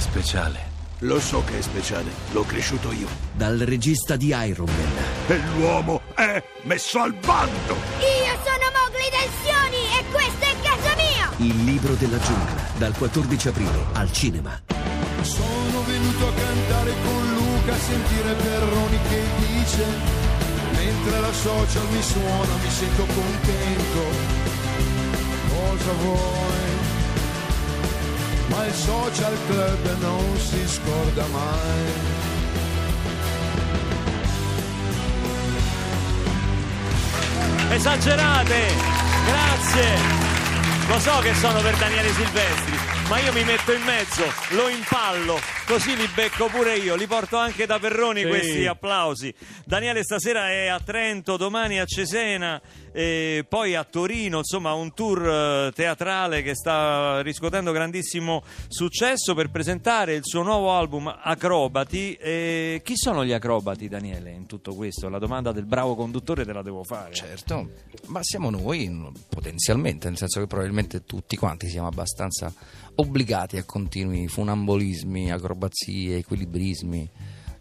speciale. Lo so che è speciale, l'ho cresciuto io. Dal regista di Iron Man, E l'uomo è messo al bando! Io sono Mowgli del Sioni e questa è casa mia! Il libro della giungla, dal 14 aprile al cinema. Sono venuto a cantare con Luca, a sentire Perroni che dice, mentre la social mi suona mi sento contento. Cosa vuoi? Ma il social club non si scorda mai. Esagerate! Grazie! Lo so che sono per Daniele Silvestri, ma io mi metto in mezzo, lo impallo, così li becco pure io, li porto anche da Perroni questi applausi. Daniele stasera è a Trento, domani a Cesena, poi a Torino, insomma un tour eh, teatrale che sta riscuotendo grandissimo successo per presentare il suo nuovo album Acrobati. E chi sono gli acrobati, Daniele, in tutto questo? La domanda del bravo conduttore te la devo fare. Certo, ma siamo noi potenzialmente, nel senso che probabilmente tutti quanti siamo abbastanza obbligati a continui funambolismi, acrobazie, equilibrismi.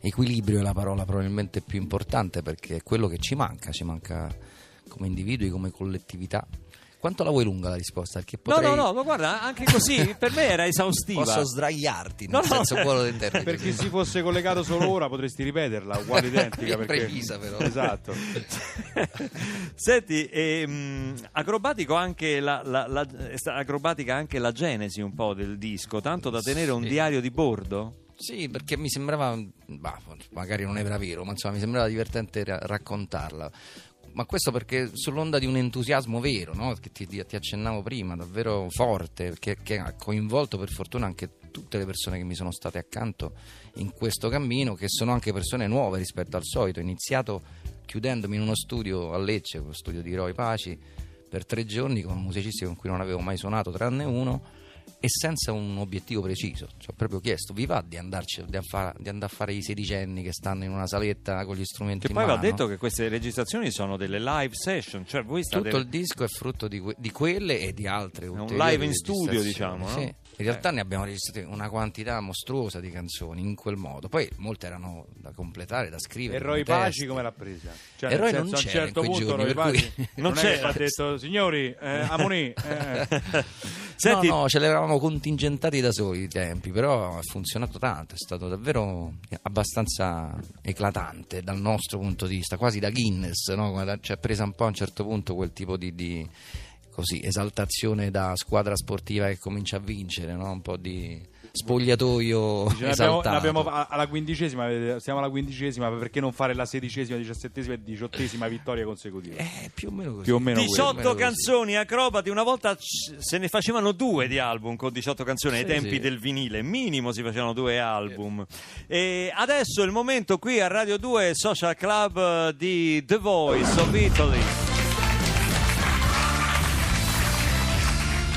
Equilibrio è la parola probabilmente più importante perché è quello che ci manca, ci manca come individui, come collettività. Quanto la vuoi lunga la risposta? Perché No, potrei... no, no, ma guarda, anche così per me era esaustiva. Posso sdraiarti, No, nel no. senso buono del termine. Per chi si fosse collegato solo ora potresti ripeterla, uguale identica. È perché... precisa, però. Esatto. Senti, ehm, acrobatico anche la, la- la- acrobatica anche la genesi un po' del disco, tanto da tenere un Sì. diario di bordo? Sì, perché mi sembrava, bah, magari non era vero, ma insomma mi sembrava divertente ra- raccontarla. Ma questo perché sull'onda di un entusiasmo vero, no? che ti, ti accennavo prima, davvero forte, che, che ha coinvolto per fortuna anche tutte le persone che mi sono state accanto in questo cammino, che sono anche persone nuove rispetto al solito. Ho iniziato chiudendomi in uno studio a Lecce, lo studio di Roy Paci, per tre giorni con musicisti con cui non avevo mai suonato tranne uno e senza un obiettivo preciso. Ci ho proprio chiesto, vi va di, andarci, di, affa- di andare a fare i sedicenni che stanno in una saletta con gli strumenti Che in poi va detto che queste registrazioni sono delle live session, cioè voi state... Tutto il disco è frutto di, que- di quelle e di altre un ulteriori live in studio, diciamo, no? Sì. In realtà ne abbiamo registrate una quantità mostruosa di canzoni in quel modo. Poi molte erano da completare, da scrivere. E Roy come Paci come l'ha presa? Cioè, E Roy nel non senso, c'era a un certo punto giorni, Roy Paci cui- Non non, è c'era. ha detto signori, eh, Amoni, eh, Senti, No, no, ce l'eravamo contingentati da soli i tempi, però ha funzionato tanto, è stato davvero abbastanza eclatante dal nostro punto di vista, quasi da Guinness, no? Ci ha presa un po' a un certo punto quel tipo di, di, così, esaltazione da squadra sportiva che comincia a vincere, no? un po' di spogliatoio dice, abbiamo, abbiamo alla quindicesima, siamo alla quindicesima, perché non fare la sedicesima, diciassettesima e diciottesima vittoria consecutiva? Eh, più o meno così. Più o meno 18 quello. canzoni acrobati, una volta se ne facevano due di album con 18 canzoni ai Sì, tempi sì. del vinile, minimo si facevano due album. E adesso è il momento qui a Radio 2 Social Club eh, di The Voice of Italy.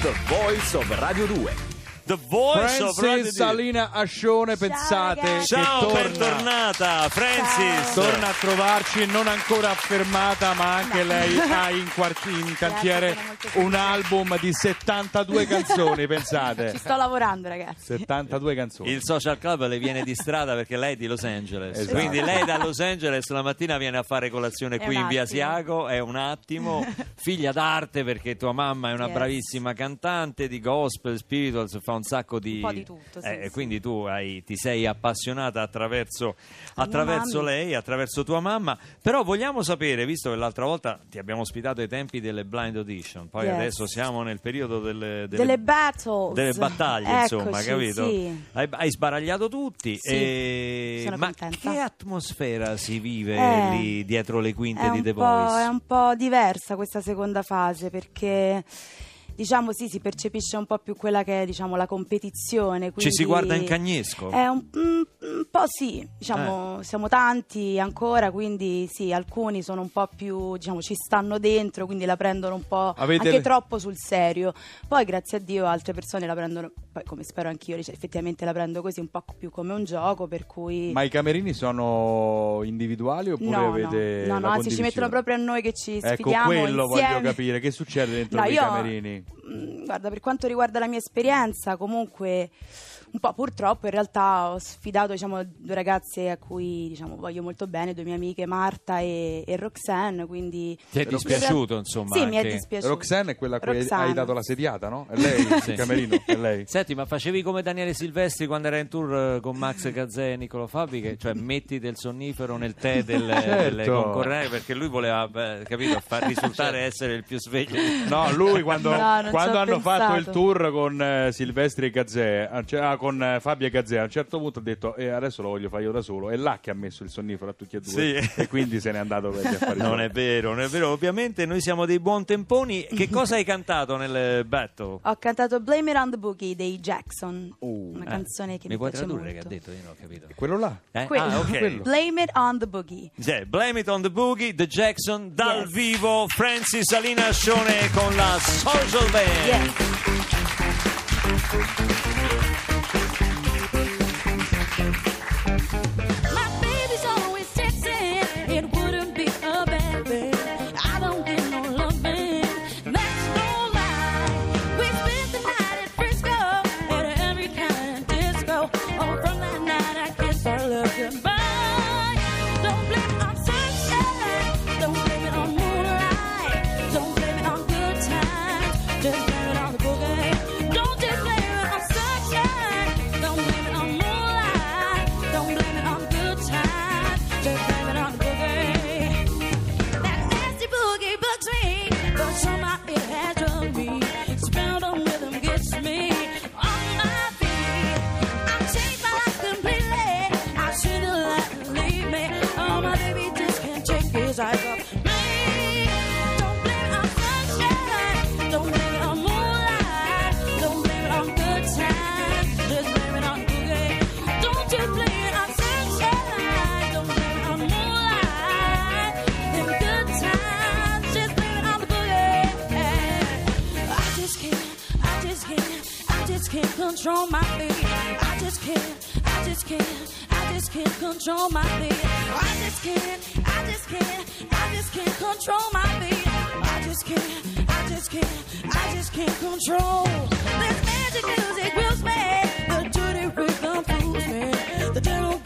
The Voice of Radio 2. The Voice of Radio Francis 2. Salina Ascione, pensate che Ciao, torna, bentornata Francis. torna a trovarci, non ancora affermata, ma anche No. lei ha in, quart- in cantiere un album di 72 canzoni, Ci pensate. sto lavorando, ragazzi. 72 canzoni. Il social club le viene di strada perché lei è di Los Angeles. Esatto. Quindi lei da Los Angeles la mattina viene a fare colazione È qui in via. Siago. È un attimo. Figlia d'arte perché tua mamma è una Yes. bravissima cantante di gospel, spirituals, fa un sacco di. Un po' di tutto, sì, Eh, sì. Quindi tu hai- ti sei appassionata attraverso, attraverso lei, attraverso tua mamma. Però vogliamo sapere, visto che l'altra volta ti abbiamo ospitato ai tempi delle blind audition, poi Yes. adesso siamo nel periodo delle, Delle battles. delle battaglie, insomma, Eccoci, capito? sì. Hai, hai sbaragliato tutti. Sì, e... sono Ma contenta. che atmosfera si vive Eh, lì dietro le quinte di un, The Voice? è un po' diversa questa seconda fase perché diciamo sì, si percepisce un po' più quella che è diciamo, la competizione. Ci si guarda in cagnesco? È un, un- un po' sì, diciamo, Eh. siamo tanti ancora, quindi sì, alcuni sono un po' più, diciamo, ci stanno dentro, quindi la prendono un po' Avete anche troppo sul serio. Poi grazie a Dio altre persone la prendono, poi come spero anch'io, effettivamente la prendo così un po' più come un gioco, per cui... Ma i camerini sono individuali oppure No, no, avete no, no, la anzi ci mettono proprio a noi che ci Ecco, sfidiamo quello insieme. voglio capire, che succede dentro No, i io- camerini? Mm, Guarda, per quanto riguarda la mia esperienza, comunque un po' purtroppo in realtà ho sfidato diciamo, due ragazze a cui diciamo, voglio molto bene, due mie amiche Marta e, e Roxanne, quindi... Ti è dispiaciuto, insomma? Sì, mi è dispiaciuto. Roxanne è quella a cui Roxanne. hai dato la sediata, no? È lei, il camerino, è lei. Senti, ma facevi come Daniele Silvestri quando era in tour eh, con Max Gazzè e Niccolo Fabi, che cioè metti del sonnifero nel tè delle, Certo. delle concorrenti perché lui voleva, beh, capito, far risultare essere il più sveglio. No, lui quando, No, quando hanno pensato. fatto il tour con eh, Silvestri e Gazzè, ah, con eh, Fabio e Gazzè, a un certo punto ha detto e adesso lo voglio fare io da solo. È là che ha messo il sonnifero a tutti e due. Sì. E quindi se n'è andato per gli affari Non è vero, non è vero. Ovviamente noi siamo dei buon temponi. Che cosa hai cantato nel battle? Ho cantato Blame It on the Boogie dei Jackson, Uh, una Eh, canzone che mi mi, puoi piace tradurre molto. che ha detto? Io non ho capito. Quello là. Eh? Quello. Ah, ok. Quello. Blame It on the Boogie. Sì, Blame It on the Boogie, The Jackson, dal Yes. vivo, Francis Alina Ascione con la Social Band. Yes. Just can't. I just can't control my feet. I just can't. I just can't. I just can't control my feet. I just can't. I just can't. I just can't control. This magic music wills me. The dirty rhythm fools me. The devil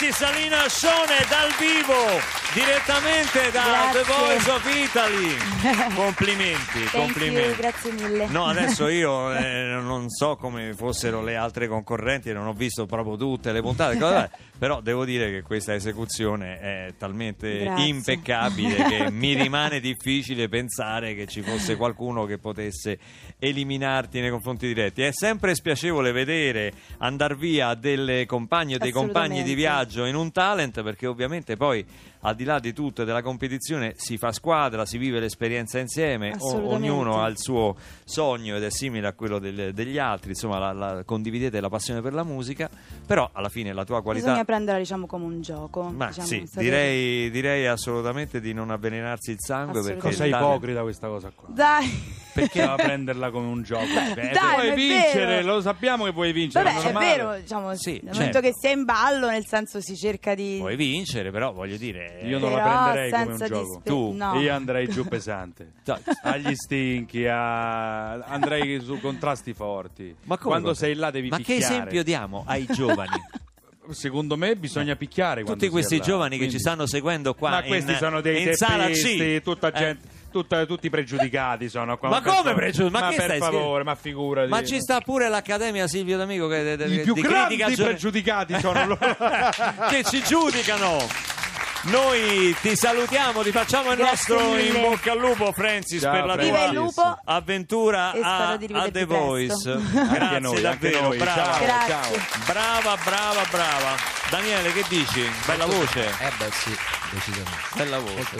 Francis Alina Ascione dal vivo, direttamente da Grazie. The Voice of Italy. Complimenti, complimenti. you, grazie mille. No, adesso io eh, non so come fossero le altre concorrenti, non ho visto proprio tutte le puntate, vabbè, però devo dire che questa esecuzione è talmente Grazie. impeccabile che mi rimane difficile pensare che ci fosse qualcuno che potesse eliminarti nei confronti diretti. È sempre spiacevole vedere andare via delle compagne o dei compagni di viaggio in un talent perché ovviamente poi al di là di tutto e della competizione si fa squadra, si vive l'esperienza insieme, o- ognuno ha il suo sogno ed è simile a quello del- degli altri, insomma la- la- condividete la passione per la musica, però alla fine la tua qualità... Bisogna prenderla diciamo come un gioco. Ma diciamo, sì, direi, direi assolutamente di non avvelenarsi il sangue perché Cosa ipocrita questa cosa qua. Dai, Perché a prenderla come un gioco? Beh, dai, vuoi ma vincere, vero. lo sappiamo che vuoi vincere. vabbè, è vero, diciamo, Sì, nel certo. momento che sei in ballo, nel senso si cerca di... Puoi vincere, però voglio dire... Io non la prenderei come un senza gioco. dispe- Tu, no. Io andrei giù pesante. Agli stinchi, a- andrei su contrasti forti. Ma come Quando sei là devi Ma che picchiare. esempio diamo ai giovani? Secondo me bisogna picchiare Tutti questi è là. giovani che Quindi- ci stanno seguendo qua Ma questi in, sono dei in sala C. tutta Eh, gente, tutta- tutti pregiudicati sono qua. Ma come pregiudicati? Ma Ma che per stai favore, scherzando? ma figurati. Ma ci sta pure l'Accademia Silvio D'Amico che, I più di grandi critica gio- pregiudicati sono loro. che ci giudicano. Noi ti salutiamo, ti facciamo il Grazie nostro mille. in bocca al lupo, Francis, Ciao, per la Francis. tua lupo! avventura a, a The Voice. Grazie Anche noi, davvero, noi. brava. Ciao, Grazie. ciao. Brava, brava, brava. Daniele, che dici? Bella voce. Eh beh sì, decisamente. Bella voce.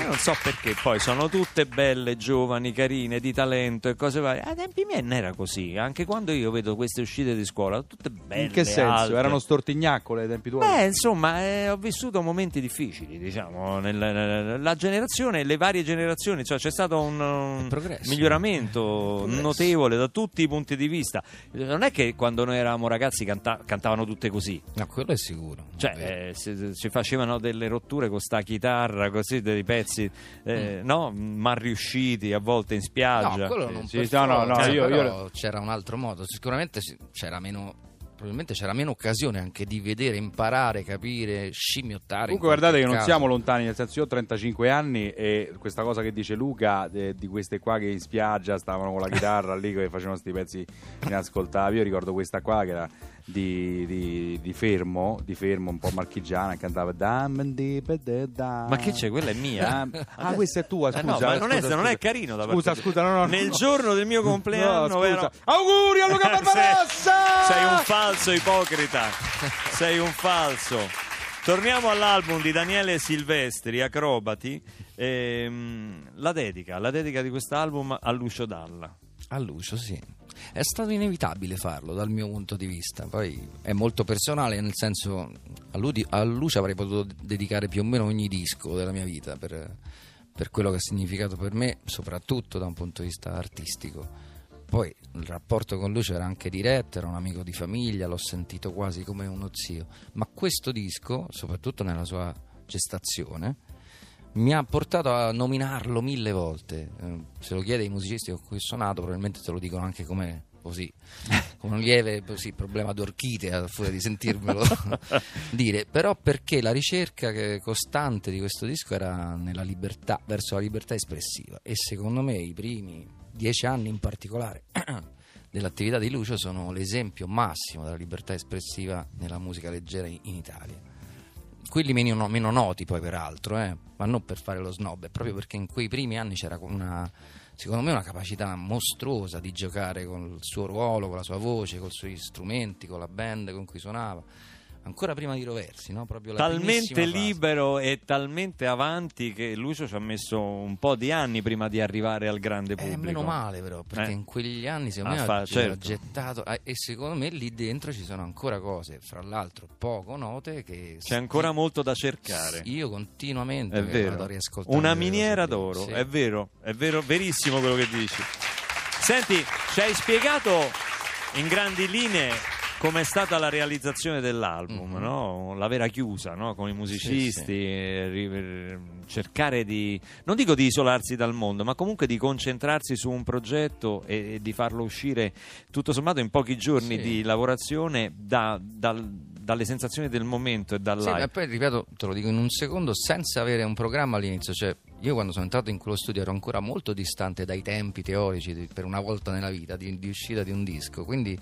Io non so perché poi sono tutte belle, giovani, carine, di talento e cose varie. Ai tempi miei non era così. Anche quando io vedo queste uscite di scuola, tutte belle. In che senso? alte. Erano stortignaccole ai tempi tuoi? Beh, insomma, eh, ho vissuto momenti difficili, diciamo, nel- nel- la generazione, le varie generazioni, cioè c'è stato un, un miglioramento notevole da tutti i punti di vista. Non è che quando noi eravamo ragazzi canta- cantavano tutte così. No, quello è sicuro. Cioè, eh, si, si facevano delle rotture con sta chitarra, così dei pezzi, eh, no? mal riusciti, a volte in spiaggia. No, quello non sì, no, no, no, forza, io- io- c'era un altro modo. Sicuramente c'era meno. Probabilmente c'era meno occasione anche di vedere, imparare, capire, scimmiottare. Comunque guardate che qualche non caso. siamo lontani, nel senso io ho 35 anni e questa cosa che dice Luca eh, di queste qua che in spiaggia stavano con la chitarra lì che facevano questi pezzi inascoltabili, io ricordo questa qua che era di, di- di Fermo, di Fermo un po' marchigiana, che cantava Dam, di, be, de, da. Ma che c'è? Quella è mia. Dam- Ah, questa è tua, Eh scusa. no, ma eh, non, è, scusa, non è scusa. carino da Scusa, parte scusa, no, no, Nel no. giorno del mio compleanno, No, scusa. vero? Auguri a Luca Barbarossa! sei, sei un falso ipocrita. sei un falso. Torniamo all'album di Daniele Silvestri, Acrobati. Ehm, la dedica, la dedica di quest'album a Lucio Dalla. A Lucio, sì. È stato inevitabile farlo dal mio punto di vista. Poi è molto personale, nel senso, a, lui- a Lucio avrei potuto dedicare più o meno ogni disco della mia vita per, per quello che ha significato per me, soprattutto da un punto di vista artistico. Poi il rapporto con Lucio era anche diretto, era un amico di famiglia, l'ho sentito quasi come uno zio. Ma questo disco, soprattutto nella sua gestazione, mi ha portato a nominarlo mille volte. Eh, se lo chiede ai musicisti con cui ho suonato, probabilmente te lo dicono anche come così, con un lieve così, problema d'orchite a furia di sentirmelo dire. Però perché la ricerca costante di questo disco era nella libertà, verso la libertà espressiva. E secondo me i primi dieci anni in particolare dell'attività di Lucio sono l'esempio massimo della libertà espressiva nella musica leggera in Italia quelli meno, meno noti poi peraltro, eh, ma non per fare lo snob, è proprio perché in quei primi anni c'era una, secondo me una capacità mostruosa di giocare con il suo ruolo, con la sua voce, con i suoi strumenti, con la band con cui suonava, ancora prima di Roversi, no? Talmente primissima fase. libero e talmente avanti che Lucio ci ha messo un po' di anni prima di arrivare al grande Eh, pubblico. meno male però, perché Eh. in quegli anni secondo Ah, me fa- certo. gettato eh, e secondo me lì dentro ci sono ancora cose, fra l'altro poco note che C'è ancora molto da cercare. io continuamente È vado vero. a riascoltare Una miniera d'oro, Sì. è vero, è vero, verissimo quello che dici. Senti, ci hai spiegato in grandi linee com'è stata la realizzazione dell'album, Mhm. no? la vera chiusa no? con i musicisti, Sì, sì. eh, ri- cercare di, non dico di isolarsi dal mondo, ma comunque di concentrarsi su un progetto e, e di farlo uscire tutto sommato in pochi giorni Sì. di lavorazione da- dal- dalle sensazioni del momento e dal Sì, poi ripeto, te lo dico in un secondo, senza avere un programma all'inizio. Cioè, io quando sono entrato in quello studio ero ancora molto distante dai tempi teorici di- per una volta nella vita di, di uscita di un disco. Quindi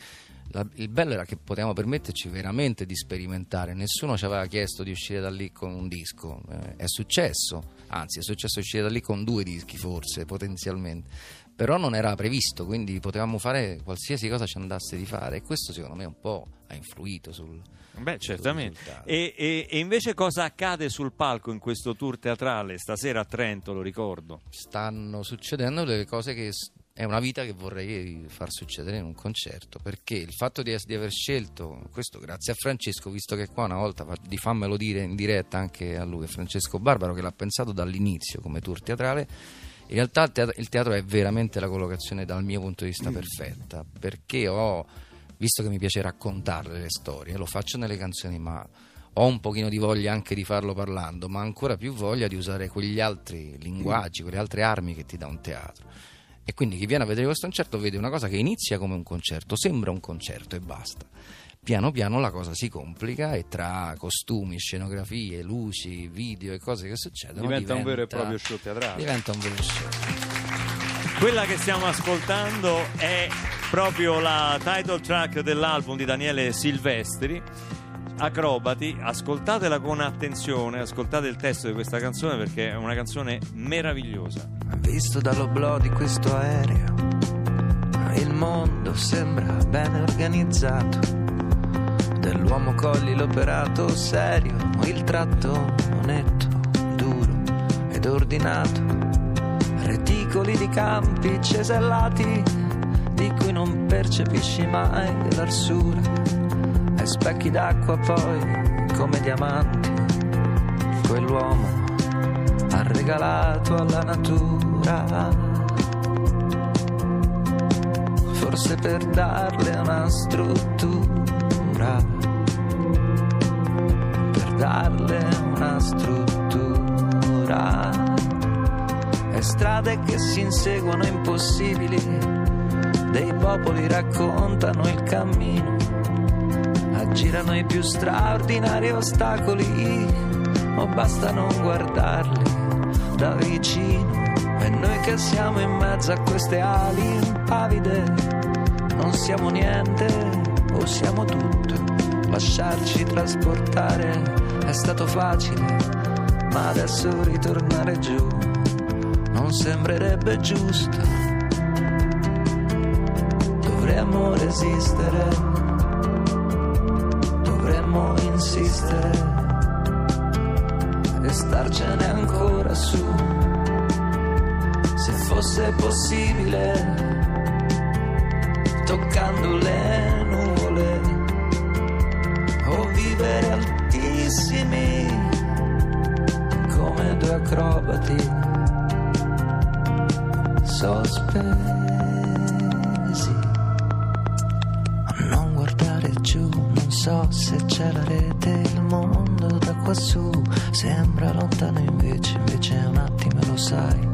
la- il bello era che potevamo permetterci veramente di sperimentare. Nessuno ci aveva chiesto di uscire da lì con un disco. Eh, è successo, anzi, è successo uscire da lì con due dischi, forse, potenzialmente. Però non era previsto, quindi potevamo fare qualsiasi cosa ci andasse di fare. E questo, secondo me, un po' ha influito sul. Beh, certamente. E, e- e invece cosa accade sul palco in questo tour teatrale? Stasera a Trento, lo ricordo. stanno succedendo delle cose che è una vita che vorrei far succedere in un concerto perché il fatto di, di aver scelto questo grazie a Francesco visto che qua una volta di fammelo dire in diretta anche a lui Francesco Barbaro che l'ha pensato dall'inizio come tour teatrale in realtà il teatro, il teatro è veramente la collocazione dal mio punto di vista perfetta perché ho visto che mi piace raccontarle le storie lo faccio nelle canzoni ma ho un pochino di voglia anche di farlo parlando, ma ancora più voglia di usare quegli altri linguaggi, quelle altre armi che ti dà un teatro. E quindi chi viene a vedere questo concerto vede una cosa che inizia come un concerto, sembra un concerto e basta. Piano piano la cosa si complica e tra costumi, scenografie, luci, video e cose che succedono Diventa un vero e proprio show teatrale. Diventa un vero show. Quella che stiamo ascoltando è proprio la title track dell'album di Daniele Silvestri. Acrobati, ascoltatela con attenzione, ascoltate il testo di questa canzone perché è una canzone meravigliosa. Visto dall'oblò di questo aereo, il mondo sembra bene organizzato. Dell'uomo cogli l'operato serio, il tratto netto, duro ed ordinato. Reticoli di campi cesellati, di cui non percepisci mai l'arsura. Specchi d'acqua poi, come diamanti, quell'uomo ha regalato alla natura. Forse per darle una struttura, per darle una struttura. E strade che si inseguono impossibili, dei popoli raccontano il cammino, aggirano i più straordinari ostacoli, o basta non guardarli da vicino. E noi che siamo in mezzo a queste ali impavide, non siamo niente o siamo tutto. Lasciarci trasportare è stato facile, ma adesso ritornare giù non sembrerebbe giusto. Dovremmo resistere, insistere e starcene ancora su. Se fosse possibile, toccando le nuvole, o vivere altissimi come due acrobati sospesi. Lontano invece, invece è un attimo lo sai,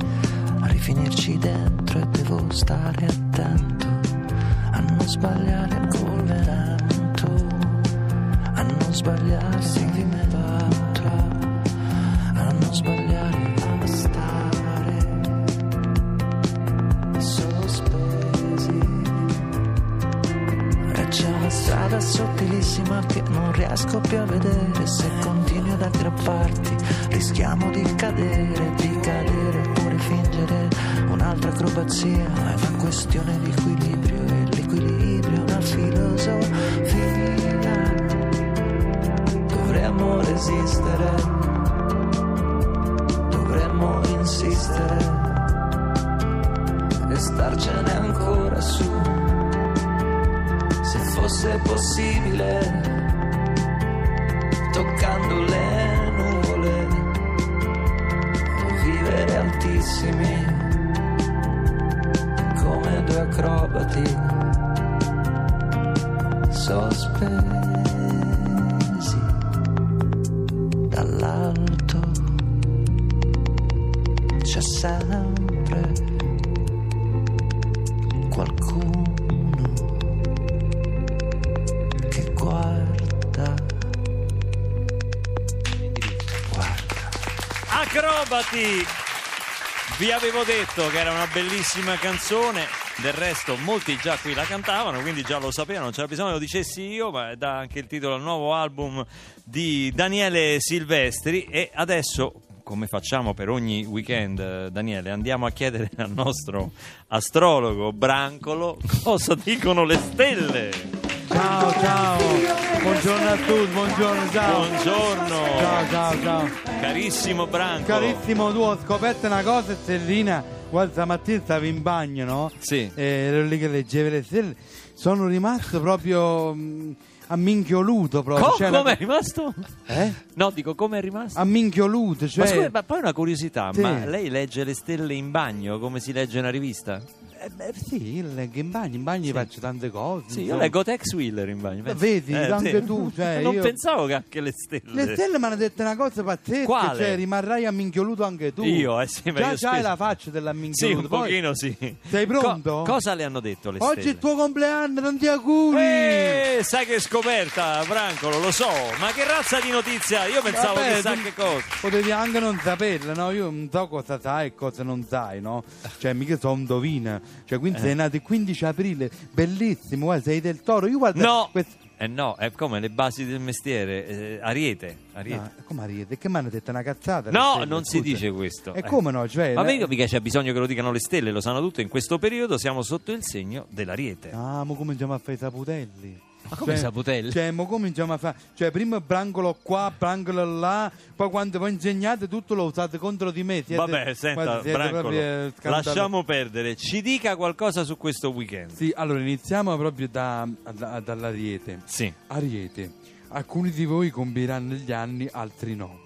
a rifinirci dentro e devo stare strada sottilissima che non riesco più a vedere. Se continui ad aggrapparti, rischiamo di cadere, di cadere oppure fingere un'altra acrobazia. È una questione di equilibrio e l'equilibrio è una filosofia. Dovremmo resistere, dovremmo insistere e starcene ancora su. Se fosse possibile, toccando le nuvole, vivere altissimi come due acrobati sospesi dall'alto. C'è sempre Acrobati! Vi avevo detto che era una bellissima canzone. Del resto, molti già qui la cantavano, quindi già lo sapevano, non c'era bisogno che lo dicessi io, ma dà anche il titolo al nuovo album di Daniele Silvestri. E adesso, come facciamo per ogni weekend, eh, Daniele, andiamo a chiedere al nostro astrologo Brancolo cosa dicono le stelle. Ciao, ciao, buongiorno a tutti, buongiorno, ciao. Buongiorno, Ciao, ciao, ciao. carissimo Brancolo. Carissimo, tu ho scoperto una cosa, Stellina. Guarda, stamattina stavi in bagno, no? Sì. Ero lì che leggevo le stelle. Sono rimasto proprio mh, amminchioluto proprio. Co- Cioè, come è rimasto? Eh? No, dico come è rimasto? Amminchioluto, cioè... ma scusa, ma poi una curiosità, Sì. ma lei legge le stelle in bagno come si legge una rivista? Eh, sì, leggo in bagno, in bagno faccio tante cose. Sì, io leggo Tex Wheeler in bagno. pensa. Vedi, anche tu, cioè, non io- pensavo che anche le stelle. Le stelle mi hanno detto una cosa pazzesca, Quale? cioè rimarrai amminchioluto anche tu. Io, eh sì, Già c'hai spesso- la faccia Sì, dell'amminchioluto. un Poi, pochino sì. Sei pronto? Co- cosa le hanno detto le Oggi è stelle? il tuo compleanno, tanti auguri! Eh, sai che scoperta, Brancolo, lo so. Ma che razza di notizia? Io pensavo Vabbè, chissà che cosa. Potevi anche non saperla, no? Io non so cosa sai e cosa non sai, no? Cioè, mica so un dovina. Cioè, quindi Eh. sei nato il 15 aprile, bellissimo, guarda, sei del toro. Io guarda, No. quest- Eh no, è come le basi del mestiere. eh, ariete. ariete. No, come Ariete? Che mi hanno detto una cazzata? No, stelle, non si scusa. dice questo. E Eh. come no? Cioè, Ma la- mica, mica c'è bisogno che lo dicano le stelle, lo sanno tutte. In questo periodo siamo sotto il segno dell'ariete. Ah, ma cominciamo a fare i saputelli. Ma come i saputelli? Cioè, mo cominciamo a fare. Cioè, prima brancolo qua, brancolo là, poi quando voi insegnate tutto lo usate contro di me. Siete- Vabbè, senta, Brancolo, lasciamo perdere. Ci dica qualcosa su questo weekend. Sì, allora iniziamo proprio da, da- dall'Ariete. Sì. Ariete, alcuni di voi compiranno gli anni, altri no.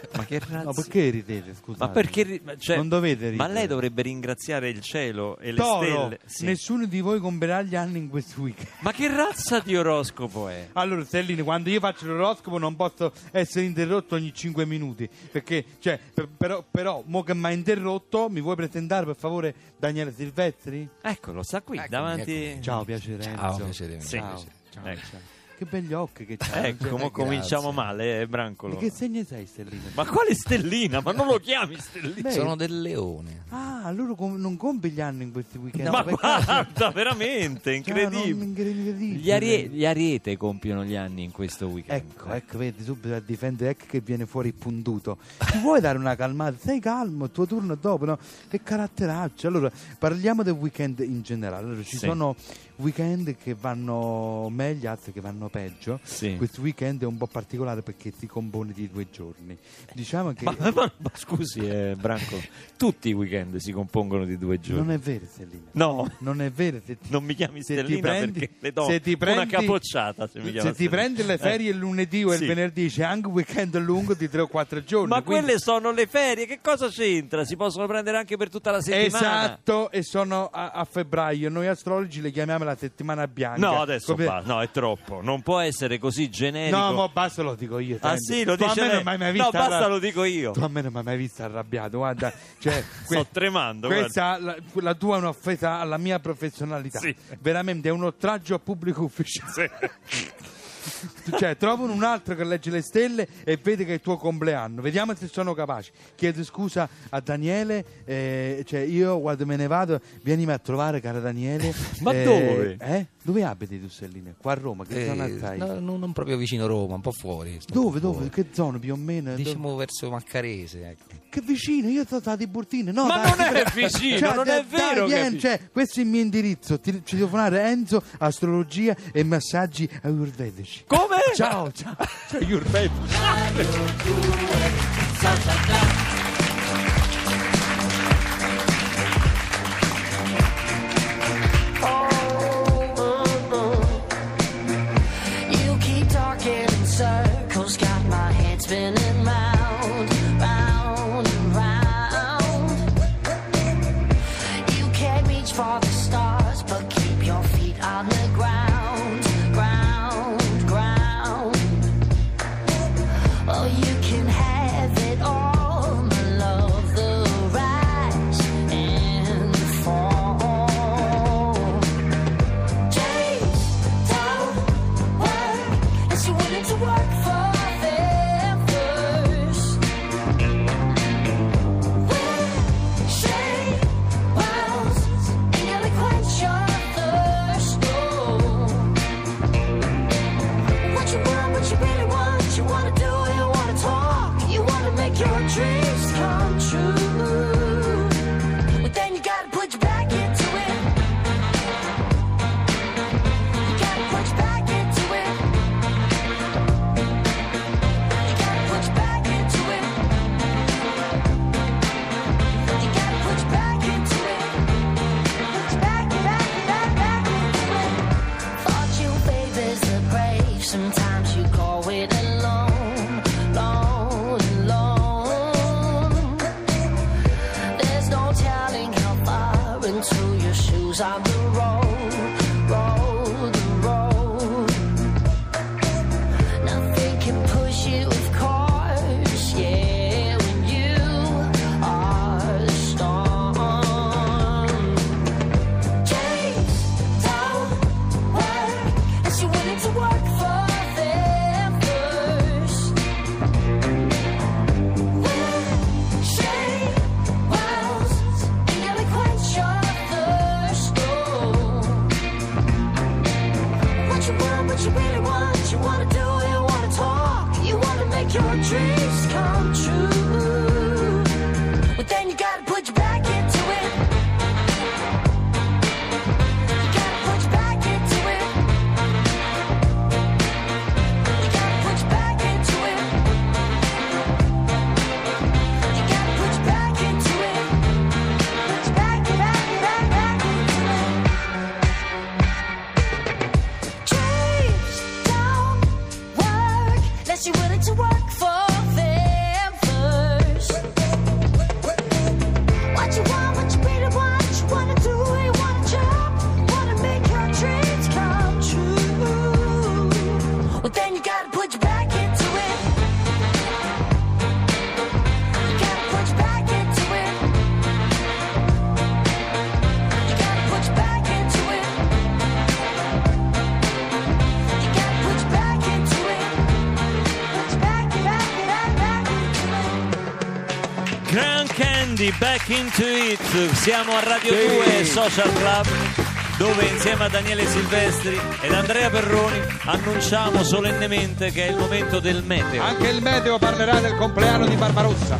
Ma che razza? No, perché ridete? Scusate. Ma perché cioè- non dovete ridere. Ma lei dovrebbe ringraziare il cielo e le Toro, stelle. Sì. nessuno di voi compierà gli anni in questo weekend. Ma che razza di oroscopo è? Allora, Stellini, quando io faccio l'oroscopo non posso essere interrotto ogni 5 minuti. Perché, cioè, per- però, però, mo che mi ha interrotto, mi vuoi presentare per favore Daniele Silvestri? Eccolo, sta qui Eccomi, davanti. eccomi. Ciao, piacere. Ciao, Enzo. piacere. Sì. Ciao, Sì. ciao, Ecco. Che begli occhi che c'hai. Ecco, Cioè, mo grazie. cominciamo male, eh, Brancolo. Di che segno sei, Stellini? Ma quale stellina? Ma non lo chiami stellina? Beh, Sono del leone. Ah, allora com- non compi gli anni in questi weekend? Ma Per caso? guarda, veramente, Cioè, non- incredibile. incredibile. Gli, arie- gli ariete compiono gli anni in questo weekend. Ecco, ecco, vedi subito a difendere, ecco che viene fuori puntuto. Ti vuoi dare una calmata? Stai calmo, il tuo turno è dopo, no? Che caratteraccio. Allora, parliamo del weekend in generale. Allora, ci Sì. sono weekend che vanno meglio, altri che vanno peggio. Sì. Questo weekend è un po' particolare perché si compone di due giorni. Diciamo che Ma, ma- ma- scusi, eh, Branco, tutti i weekend si compongono di due giorni. non è vero, Stellina. No, Non è vero. Ti, non mi chiami se stellina prendi- perché le do se ti una prendi- capocciata se mi se ti prendi le ferie il lunedì o sì. il venerdì, c'è anche un weekend lungo di tre o quattro giorni. Ma quindi- quelle sono le ferie, che cosa c'entra? Si possono prendere anche per tutta la settimana. Esatto, e sono a, a febbraio. Noi astrologi le chiamiamo la settimana bianca. No, adesso Come- basta, no, è troppo. Non può essere così generico. No, ma basta lo dico io. Ah senti. sì, lo Tu dice lei. hai mai No, basta arra- lo dico io. Tu a me non mi hai mai visto arrabbiato, guarda. Cioè, Sto tremando, Questa, la, la tua è un'offesa alla mia professionalità. Sì. Veramente è un oltraggio a pubblico ufficiale. cioè, trovano un altro che legge le stelle e vede che è il tuo compleanno. Vediamo se sono capaci. Chiedo scusa a Daniele. eh, cioè, io quando me ne vado, vienimi a trovare, cara Daniele. Ma Eh, dove? Eh? Dove abiti tu, Stellina? Qua a Roma, che Eh, zona stai? no, no, non proprio vicino Roma, un po' fuori. Dove, po' dove? fuori. Che zona più o meno? Diciamo verso Maccarese, ecco. Dove- Che vicino, io sono stato di Burtine. No, Ma dai, non è vicino, Cioè, non è vero dai, vieni, cioè, questo è il mio indirizzo. Ti, ci devo fare Enzo, astrologia e massaggi ayurvedici. Come? Ciao, ciao. Ciao, ayurvedici. You willing to work for. di Back Into It. Siamo a Radio sì. 2 Social Club dove insieme a Daniele Silvestri ed Andrea Perroni annunciamo solennemente che è il momento del meteo. Anche il meteo parlerà del compleanno di Barbarossa.